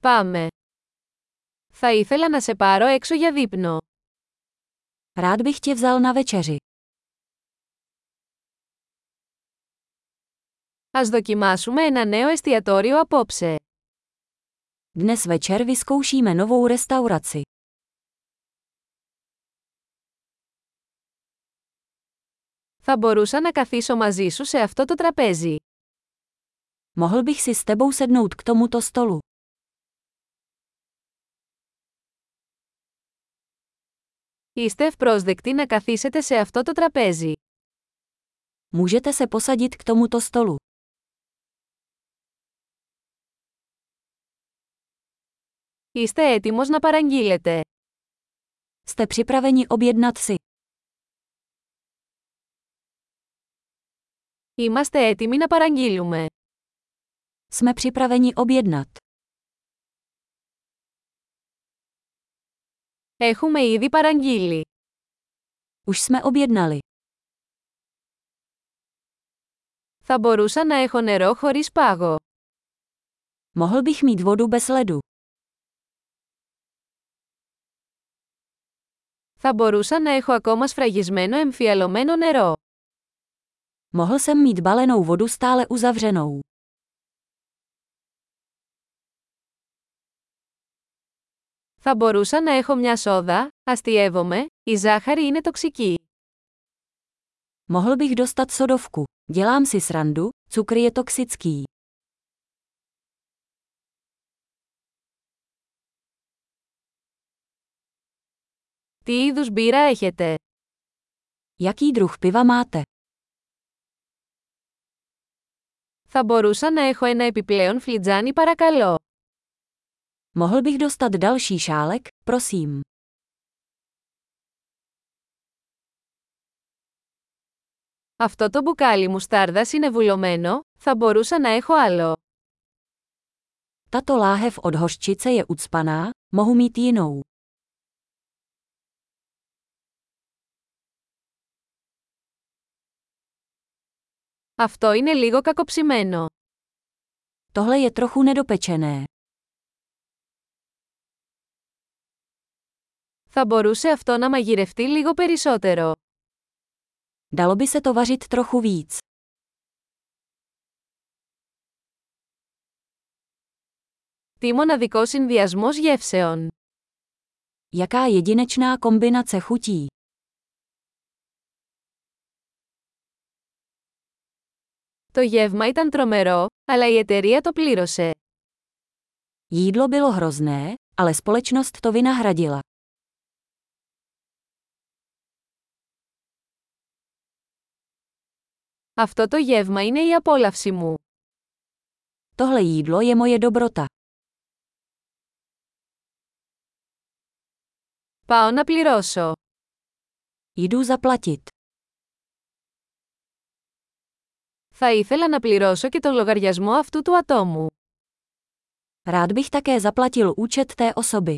Πάμε. Θα ήθελα να σε πάρω έξω για δείπνο. Rád bych tě vzal na večeři. Ας δοκιμάσουμε ένα νέο εστιατόριο απόψε. Dnes večer vyzkoušíme novou restauraci. Θα μπορούσα να καθίσω μαζί σου σε αυτό το τραπέζι. Mohl bych si s tebou sednout k tomuto stolu. Είστε ευπρόσδεκτοι να καθίσετε σε αυτό το τραπέζι. Můžete se posadit k tomuto stolu. Είστε έτοιμος να παραγγείλετε. Jste připraveni objednat si. Είμαστε έτοιμοι να παραγγείλουμε. Jsme připraveni objednat. Έχουμε ήδη παραγγείλει. Už jsme objednali. Θα μπορούσα να έχω νερό χωρίς πάγο. Mohl bych mít vodu bez ledu. Θα μπορούσα να έχω ακόμα σφραγισμένο εμφιαλωμένο νερό. Mohl jsem mít balenou vodu stále uzavřenou. Θα μπορούσα να έχω μια σόδα, αστειεύομαι, η ζάχαρη είναι τοξική. Mohl bych dostat sodovku. Dělám si srandu, cukr je toxický. Τι είδους μπύρα έχετε; Jaký druh piva máte? Θα μπορούσα να έχω ένα επιπλέον φλιτζάνι παρακαλώ. Mohl bych dostat další šálek, prosím. Αυτό το μπουκάλι μουστάρδας είναι βουλωμένο, θα μπορούσα να έχω άλλο. Tato láhev od hořčice je ucpaná, mohu mít jinou. Αυτό είναι λίγο κακοψημένο. Tohle je trochu nedopečené. Θα μπορούσε αυτό να μαγειρευτεί λίγο περισσότερο. Dalo by se to vařit trochu víc. Τι μοναδικό συνδυασμός γεύσεων. Jaká jedinečná kombinace chutí. Το γεύμα ήταν τρομερό, αλλά η εταιρεία το πλήρωσε. Jídlo bylo hrozné, ale společnost to vynahradila. Αυτό το γεύμα είναι η απόλαυση μου. Tohle jídlo je moje dobrota. Πάω να πληρώσω. Jdu zaplatit. Θα ήθελα να πληρώσω και τον λογαριασμό αυτού του ατόμου. Rád bych také zaplatil účet té osoby.